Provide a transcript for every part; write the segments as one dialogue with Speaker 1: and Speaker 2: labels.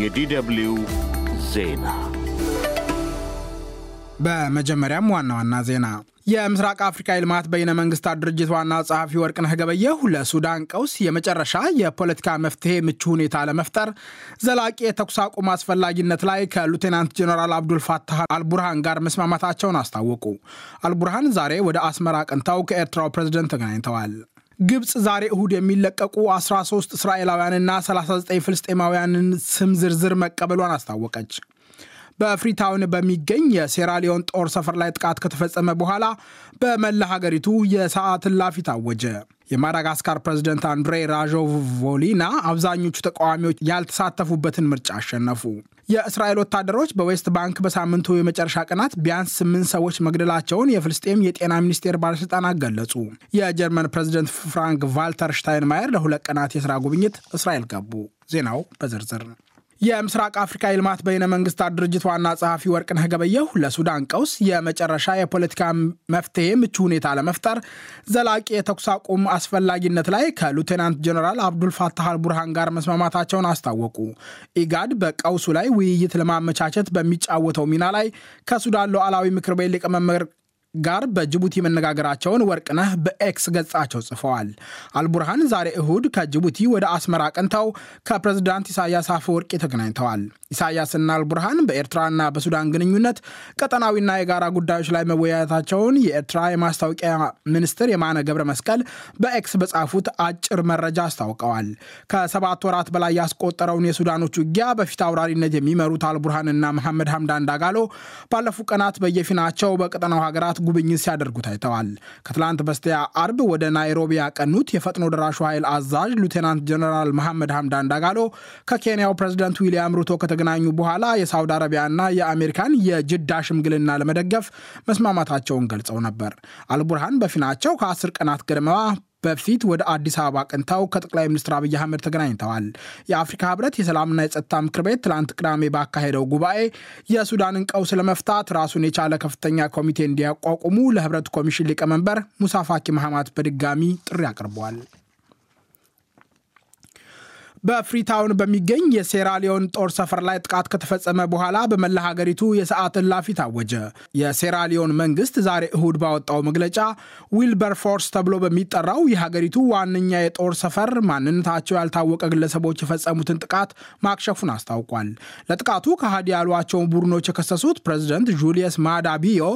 Speaker 1: የዲደብልዩ ዜና
Speaker 2: በመጀመሪያም ዋና ዋና ዜና የምስራቅ አፍሪካ የልማት በይነ መንግስታት ድርጅት ዋና ጸሐፊ ወርቅነህ ገበየሁ ለሱዳን ቀውስ የመጨረሻ የፖለቲካ መፍትሄ ምቹ ሁኔታ ለመፍጠር ዘላቂ የተኩስ አቁም አስፈላጊነት ላይ ከሉቴናንት ጀኔራል አብዱልፋታህ አልቡርሃን ጋር መስማማታቸውን አስታወቁ። አልቡርሃን ዛሬ ወደ አስመራ አቅንተው ከኤርትራው ፕሬዝደንት ተገናኝተዋል። ግብፅ ዛሬ እሁድ የሚለቀቁ 13 እስራኤላውያንና 39 ፍልስጤማውያንን ስም ዝርዝር መቀበሏን አስታወቀች። በፍሪታውን በሚገኝ የሴራሊዮን ጦር ሰፈር ላይ ጥቃት ከተፈጸመ በኋላ በመላ ሀገሪቱ የሰዓት እላፊ ታወጀ። የማዳጋስካር ፕሬዝደንት አንድሬ ራዦቮሊና አብዛኞቹ ተቃዋሚዎች ያልተሳተፉበትን ምርጫ አሸነፉ። የእስራኤል ወታደሮች በዌስት ባንክ በሳምንቱ የመጨረሻ ቀናት ቢያንስ ስምንት ሰዎች መግደላቸውን የፍልስጤም የጤና ሚኒስቴር ባለሥልጣናት ገለጹ። የጀርመን ፕሬዝደንት ፍራንክ ቫልተር ሽታይንማየር ለሁለት ቀናት የሥራ ጉብኝት እስራኤል ገቡ። ዜናው በዝርዝር የምስራቅ አፍሪካ የልማት በይነ መንግስታት ድርጅት ዋና ጸሐፊ ወርቅነህ ገበየሁ ለሱዳን ቀውስ የመጨረሻ የፖለቲካ መፍትሄ ምቹ ሁኔታ ለመፍጠር ዘላቂ የተኩስ አቁም አስፈላጊነት ላይ ከሉቴናንት ጀኔራል አብዱልፋታህ አልቡርሃን ጋር መስማማታቸውን አስታወቁ። ኢጋድ በቀውሱ ላይ ውይይት ለማመቻቸት በሚጫወተው ሚና ላይ ከሱዳን ሉዓላዊ ምክር ቤት ጋር በጅቡቲ መነጋገራቸውን ወርቅነህ በኤክስ ገጻቸው ጽፈዋል። አልቡርሃን ዛሬ እሁድ ከጅቡቲ ወደ አስመራ አቅንተው ከፕሬዝዳንት ኢሳያስ አፈወርቂ ተገናኝተዋል። ኢሳያስና አልቡርሃን በኤርትራና በሱዳን ግንኙነት ቀጠናዊና የጋራ ጉዳዮች ላይ መወያየታቸውን የኤርትራ የማስታወቂያ ሚኒስትር የማነ ገብረ መስቀል በኤክስ በጻፉት አጭር መረጃ አስታውቀዋል። ከሰባት ወራት በላይ ያስቆጠረውን የሱዳኖች ውጊያ በፊት አውራሪነት የሚመሩት አልቡርሃንና መሐመድ ሐምዳን ዳጋሎ ባለፉት ቀናት በየፊናቸው በቀጠናው ሀገራት ጉብኝት ሲያደርጉ ታይተዋል። ከትላንት በስቲያ አርብ ወደ ናይሮቢ ያቀኑት የፈጥኖ ደራሹ ኃይል አዛዥ ሉቴናንት ጀነራል መሐመድ ሐምዳን ዳጋሎ ከኬንያው ፕሬዝደንት ዊልያም ሩቶ ከተገናኙ በኋላ የሳውዲ አረቢያና የአሜሪካን የጅዳ ሽምግልና ለመደገፍ መስማማታቸውን ገልጸው ነበር። አልቡርሃን በፊናቸው ከአስር ቀናት ገደማ በፊት ወደ አዲስ አበባ አቅንተው ከጠቅላይ ሚኒስትር አብይ አህመድ ተገናኝተዋል። የአፍሪካ ህብረት የሰላምና የጸጥታ ምክር ቤት ትላንት ቅዳሜ ባካሄደው ጉባኤ የሱዳንን ቀውስ ለመፍታት ራሱን የቻለ ከፍተኛ ኮሚቴ እንዲያቋቁሙ ለህብረቱ ኮሚሽን ሊቀመንበር ሙሳ ፋኪ መሐማት በድጋሚ ጥሪ አቅርበዋል። በፍሪታውን በሚገኝ የሴራሊዮን ጦር ሰፈር ላይ ጥቃት ከተፈጸመ በኋላ በመላ ሀገሪቱ የሰዓት እላፊ ታወጀ። የሴራሊዮን መንግስት ዛሬ እሁድ ባወጣው መግለጫ ዊልበር ፎርስ ተብሎ በሚጠራው የሀገሪቱ ዋነኛ የጦር ሰፈር ማንነታቸው ያልታወቀ ግለሰቦች የፈጸሙትን ጥቃት ማክሸፉን አስታውቋል። ለጥቃቱ ከሃዲ ያሏቸውን ቡድኖች የከሰሱት ፕሬዚደንት ጁልየስ ማዳ ቢዮ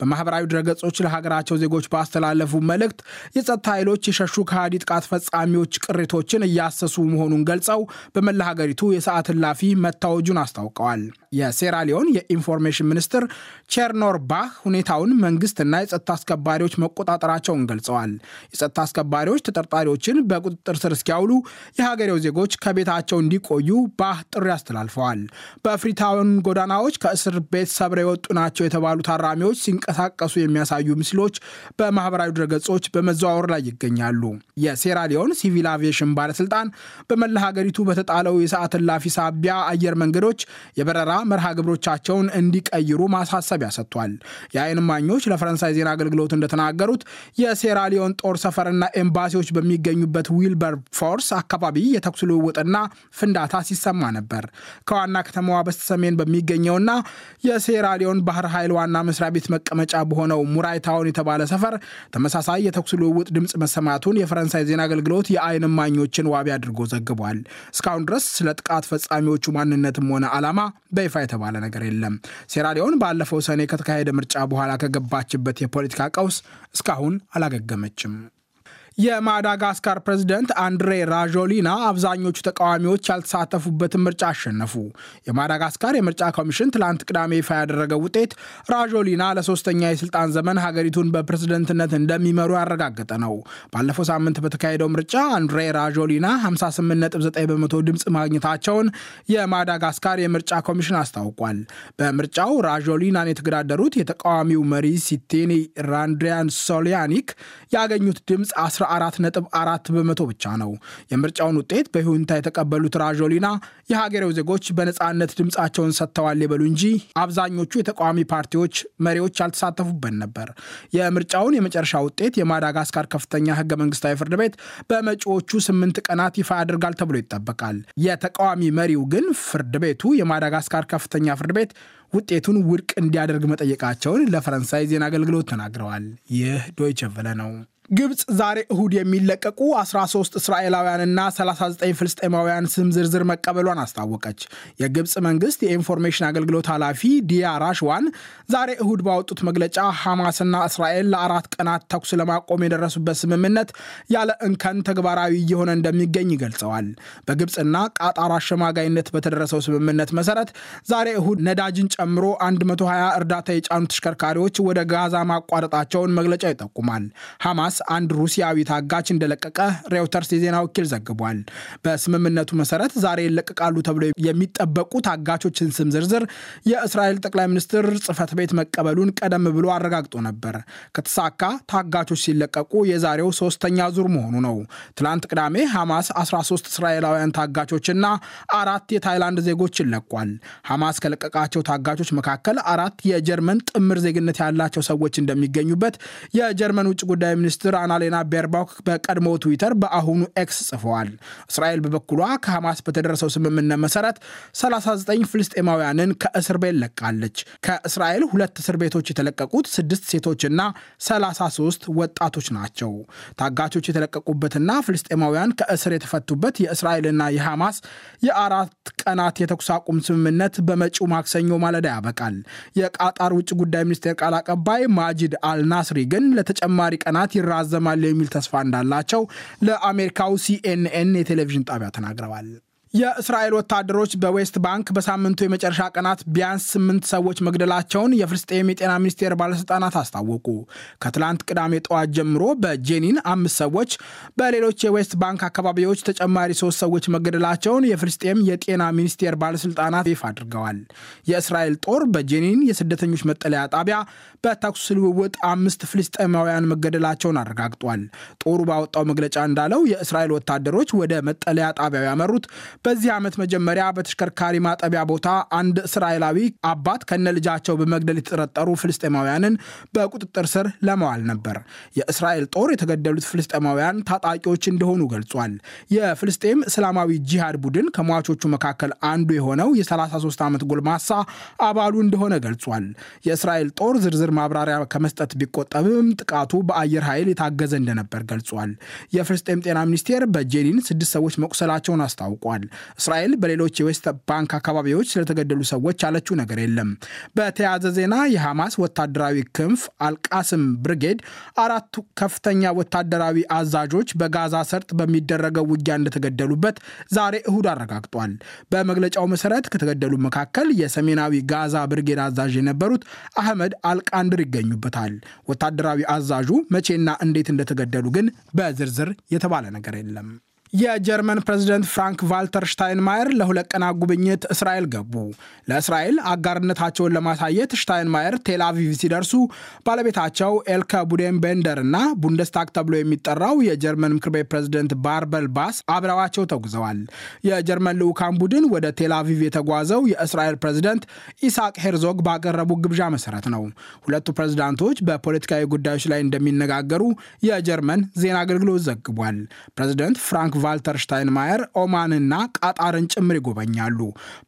Speaker 2: በማህበራዊ ድረገጾች ለሀገራቸው ዜጎች ባስተላለፉ መልእክት የጸጥታ ኃይሎች የሸሹ ከሃዲ ጥቃት ፈጻሚዎች ቅሪቶችን እያሰሱ መሆኑን ገልጸው በመላ ሀገሪቱ የሰዓት እላፊ መታወጁን አስታውቀዋል። የሴራሊዮን የኢንፎርሜሽን ሚኒስትር ቼርኖር ባህ ሁኔታውን መንግስትና የጸጥታ አስከባሪዎች መቆጣጠራቸውን ገልጸዋል። የጸጥታ አስከባሪዎች ተጠርጣሪዎችን በቁጥጥር ስር እስኪያውሉ የሀገሬው ዜጎች ከቤታቸው እንዲቆዩ ባህ ጥሪ አስተላልፈዋል። በፍሪታውን ጎዳናዎች ከእስር ቤት ሰብረው የወጡ ናቸው የተባሉ ታራሚዎች ሲንቀሳቀሱ የሚያሳዩ ምስሎች በማህበራዊ ድረገጾች በመዘዋወር ላይ ይገኛሉ። የሴራሊዮን ሲቪል አቪዬሽን ባለስልጣን በመላ ሀገሪቱ በተጣለው የሰዓት እላፊ ሳቢያ አየር መንገዶች የበረራ መርሃ ግብሮቻቸውን እንዲቀይሩ ማሳሰቢያ ሰጥቷል። የዓይን እማኞች ለፈረንሳይ ዜና አገልግሎት እንደተናገሩት የሴራሊዮን ጦር ሰፈርና ኤምባሲዎች በሚገኙበት ዊልበር ፎርስ አካባቢ የተኩስ ልውውጥና ፍንዳታ ሲሰማ ነበር። ከዋና ከተማዋ በስተሰሜን በሚገኘውና የሴራሊዮን ባህር ኃይል ዋና መስሪያ ቤት መቀመጫ በሆነው ሙራይታውን የተባለ ሰፈር ተመሳሳይ የተኩስ ልውውጥ ድምፅ መሰማቱን የፈረንሳይ ዜና አገልግሎት የዓይን እማኞችን ዋቢ አድርጎ ዘግቧል። እስካሁን ድረስ ስለ ጥቃት ፈጻሚዎቹ ማንነትም ሆነ ዓላማ በይፋ የተባለ ነገር የለም። ሴራሊዮን ባለፈው ሰኔ ከተካሄደ ምርጫ በኋላ ከገባችበት የፖለቲካ ቀውስ እስካሁን አላገገመችም። የማዳጋስካር ፕሬዝደንት አንድሬ ራዦሊና አብዛኞቹ ተቃዋሚዎች ያልተሳተፉበትን ምርጫ አሸነፉ። የማዳጋስካር የምርጫ ኮሚሽን ትላንት ቅዳሜ ይፋ ያደረገው ውጤት ራዦሊና ለሶስተኛ የስልጣን ዘመን ሀገሪቱን በፕሬዝደንትነት እንደሚመሩ ያረጋገጠ ነው። ባለፈው ሳምንት በተካሄደው ምርጫ አንድሬ ራዦሊና 58.9 በመቶ ድምፅ ማግኘታቸውን የማዳጋስካር የምርጫ ኮሚሽን አስታውቋል። በምርጫው ራዦሊናን የተገዳደሩት የተቃዋሚው መሪ ሲቴኒ ራንድሪያን ሶሊያኒክ ያገኙት ድምፅ 14.4 በመቶ ብቻ ነው። የምርጫውን ውጤት በይሁንታ የተቀበሉት ራዦሊና የሀገሬው ዜጎች በነፃነት ድምፃቸውን ሰጥተዋል ይበሉ እንጂ አብዛኞቹ የተቃዋሚ ፓርቲዎች መሪዎች ያልተሳተፉበት ነበር። የምርጫውን የመጨረሻ ውጤት የማዳጋስካር ከፍተኛ ህገ መንግስታዊ ፍርድ ቤት በመጪዎቹ ስምንት ቀናት ይፋ ያደርጋል ተብሎ ይጠበቃል። የተቃዋሚ መሪው ግን ፍርድ ቤቱ የማዳጋስካር ከፍተኛ ፍርድ ቤት ውጤቱን ውድቅ እንዲያደርግ መጠየቃቸውን ለፈረንሳይ ዜና አገልግሎት ተናግረዋል። ይህ ዶይቸ ቨለ ነው። ግብፅ ዛሬ እሁድ የሚለቀቁ 13 እስራኤላውያንና 39 ፍልስጤማውያን ስም ዝርዝር መቀበሏን አስታወቀች። የግብፅ መንግስት የኢንፎርሜሽን አገልግሎት ኃላፊ ዲያ ራሽዋን ዛሬ እሁድ ባወጡት መግለጫ ሐማስና እስራኤል ለአራት ቀናት ተኩስ ለማቆም የደረሱበት ስምምነት ያለ እንከን ተግባራዊ እየሆነ እንደሚገኝ ገልጸዋል። በግብፅና ቃጣር አሸማጋይነት በተደረሰው ስምምነት መሰረት ዛሬ እሁድ ነዳጅን ጨምሮ 120 እርዳታ የጫኑ ተሽከርካሪዎች ወደ ጋዛ ማቋረጣቸውን መግለጫው ይጠቁማል። ሐማስ አንድ ሩሲያዊ ታጋች እንደለቀቀ ሬውተርስ የዜና ወኪል ዘግቧል። በስምምነቱ መሰረት ዛሬ ይለቀቃሉ ተብሎ የሚጠበቁ ታጋቾችን ስም ዝርዝር የእስራኤል ጠቅላይ ሚኒስትር ጽህፈት ቤት መቀበሉን ቀደም ብሎ አረጋግጦ ነበር። ከተሳካ ታጋቾች ሲለቀቁ የዛሬው ሶስተኛ ዙር መሆኑ ነው። ትላንት ቅዳሜ ሐማስ 13 እስራኤላውያን ታጋቾችና አራት የታይላንድ ዜጎችን ለቋል። ሐማስ ከለቀቃቸው ታጋቾች መካከል አራት የጀርመን ጥምር ዜግነት ያላቸው ሰዎች እንደሚገኙበት የጀርመን ውጭ ጉዳይ ሚኒስትር አናሌና ቤርባክ በቀድሞ ትዊተር በአሁኑ ኤክስ ጽፈዋል። እስራኤል በበኩሏ ከሐማስ በተደረሰው ስምምነት መሰረት 39 ፍልስጤማውያንን ከእስር ቤት ለቃለች። ከእስራኤል ሁለት እስር ቤቶች የተለቀቁት ስድስት ሴቶችና 33 ወጣቶች ናቸው። ታጋቾች የተለቀቁበትና ፍልስጤማውያን ከእስር የተፈቱበት የእስራኤልና የሐማስ የአራት ቀናት የተኩስ አቁም ስምምነት በመጪው ማክሰኞ ማለዳ ያበቃል። የቃጣር ውጭ ጉዳይ ሚኒስቴር ቃል አቀባይ ማጂድ አልናስሪ ግን ለተጨማሪ ቀናት ይራዘማል የሚል ተስፋ እንዳላቸው ለአሜሪካው ሲኤንኤን የቴሌቪዥን ጣቢያ ተናግረዋል። የእስራኤል ወታደሮች በዌስት ባንክ በሳምንቱ የመጨረሻ ቀናት ቢያንስ ስምንት ሰዎች መግደላቸውን የፍልስጤም የጤና ሚኒስቴር ባለስልጣናት አስታወቁ። ከትላንት ቅዳሜ ጠዋት ጀምሮ በጄኒን አምስት ሰዎች፣ በሌሎች የዌስት ባንክ አካባቢዎች ተጨማሪ ሶስት ሰዎች መገደላቸውን የፍልስጤም የጤና ሚኒስቴር ባለስልጣናት ይፋ አድርገዋል። የእስራኤል ጦር በጄኒን የስደተኞች መጠለያ ጣቢያ በተኩስ ልውውጥ አምስት ፍልስጤማውያን መገደላቸውን አረጋግጧል። ጦሩ ባወጣው መግለጫ እንዳለው የእስራኤል ወታደሮች ወደ መጠለያ ጣቢያው ያመሩት በዚህ ዓመት መጀመሪያ በተሽከርካሪ ማጠቢያ ቦታ አንድ እስራኤላዊ አባት ከነልጃቸው በመግደል የተጠረጠሩ ፍልስጤማውያንን በቁጥጥር ስር ለመዋል ነበር። የእስራኤል ጦር የተገደሉት ፍልስጤማውያን ታጣቂዎች እንደሆኑ ገልጿል። የፍልስጤም እስላማዊ ጂሃድ ቡድን ከሟቾቹ መካከል አንዱ የሆነው የ33 ዓመት ጎልማሳ አባሉ እንደሆነ ገልጿል። የእስራኤል ጦር ዝርዝር ማብራሪያ ከመስጠት ቢቆጠብም ጥቃቱ በአየር ኃይል የታገዘ እንደነበር ገልጿል። የፍልስጤም ጤና ሚኒስቴር በጄኒን ስድስት ሰዎች መቁሰላቸውን አስታውቋል። እስራኤል በሌሎች የዌስት ባንክ አካባቢዎች ስለተገደሉ ሰዎች ያለችው ነገር የለም። በተያያዘ ዜና የሐማስ ወታደራዊ ክንፍ አልቃስም ብርጌድ አራቱ ከፍተኛ ወታደራዊ አዛዦች በጋዛ ሰርጥ በሚደረገው ውጊያ እንደተገደሉበት ዛሬ እሁድ አረጋግጧል። በመግለጫው መሰረት ከተገደሉ መካከል የሰሜናዊ ጋዛ ብርጌድ አዛዥ የነበሩት አህመድ አልቃንድር ይገኙበታል። ወታደራዊ አዛዡ መቼና እንዴት እንደተገደሉ ግን በዝርዝር የተባለ ነገር የለም። የጀርመን ፕሬዝደንት ፍራንክ ቫልተር ሽታይንማየር ለሁለት ቀናት ጉብኝት እስራኤል ገቡ። ለእስራኤል አጋርነታቸውን ለማሳየት ሽታይንማየር ቴል አቪቭ ሲደርሱ ባለቤታቸው ኤልከ ቡዴን ቤንደር እና ቡንደስታግ ተብሎ የሚጠራው የጀርመን ምክር ቤት ፕሬዝደንት ባርበል ባስ አብረዋቸው ተጉዘዋል። የጀርመን ልዑካን ቡድን ወደ ቴል አቪቭ የተጓዘው የእስራኤል ፕሬዝደንት ኢስሐቅ ሄርዞግ ባቀረቡት ግብዣ መሰረት ነው። ሁለቱ ፕሬዝዳንቶች በፖለቲካዊ ጉዳዮች ላይ እንደሚነጋገሩ የጀርመን ዜና አገልግሎት ዘግቧል። ፕሬዝደንት ፍራንክ ቫልተር ሽታይንማየር ኦማንና ቃጣርን ጭምር ይጎበኛሉ።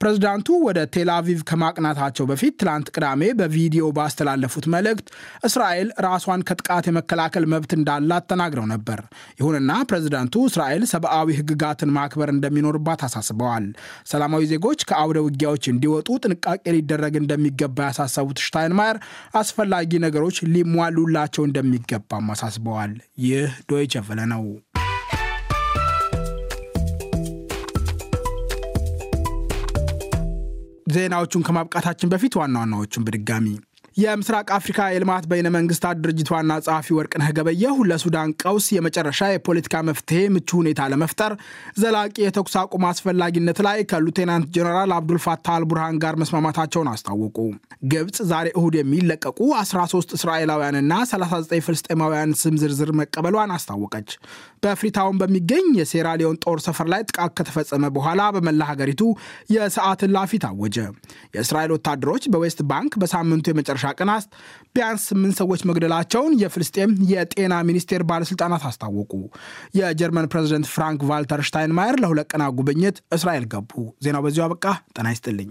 Speaker 2: ፕሬዝዳንቱ ወደ ቴል አቪቭ ከማቅናታቸው በፊት ትላንት ቅዳሜ በቪዲዮ ባስተላለፉት መልእክት እስራኤል ራሷን ከጥቃት የመከላከል መብት እንዳላት ተናግረው ነበር። ይሁንና ፕሬዝዳንቱ እስራኤል ሰብአዊ ሕግጋትን ማክበር እንደሚኖርባት አሳስበዋል። ሰላማዊ ዜጎች ከአውደ ውጊያዎች እንዲወጡ ጥንቃቄ ሊደረግ እንደሚገባ ያሳሰቡት ሽታይንማየር አስፈላጊ ነገሮች ሊሟሉላቸው እንደሚገባም አሳስበዋል። ይህ ዶይቸ ቨለ ነው። ዜናዎቹን ከማብቃታችን በፊት ዋና ዋናዎቹን በድጋሚ የምስራቅ አፍሪካ የልማት በይነ መንግስታት ድርጅት ዋና ጸሐፊ ወርቅነህ ገበየሁ ለሱዳን ቀውስ የመጨረሻ የፖለቲካ መፍትሄ ምቹ ሁኔታ ለመፍጠር ዘላቂ የተኩስ አቁም አስፈላጊነት ላይ ከሉቴናንት ጀኔራል አብዱልፋታህ አልቡርሃን ጋር መስማማታቸውን አስታወቁ። ግብፅ ዛሬ እሁድ የሚለቀቁ 13 እስራኤላውያንና 39 ፍልስጤማውያን ስም ዝርዝር መቀበሏን አስታወቀች። በፍሪታውን በሚገኝ የሴራሊዮን ጦር ሰፈር ላይ ጥቃት ከተፈጸመ በኋላ በመላ ሀገሪቱ የሰዓት እላፊ ታወጀ። የእስራኤል ወታደሮች በዌስት ባንክ በሳምንቱ የመጨረሻ ቀናት ቢያንስ ስምንት ሰዎች መግደላቸውን የፍልስጤም የጤና ሚኒስቴር ባለስልጣናት አስታወቁ። የጀርመን ፕሬዚደንት ፍራንክ ቫልተር ሽታይንማየር ለሁለት ቀናት ጉብኝት እስራኤል ገቡ። ዜናው በዚሁ አበቃ። ጤና ይስጥልኝ።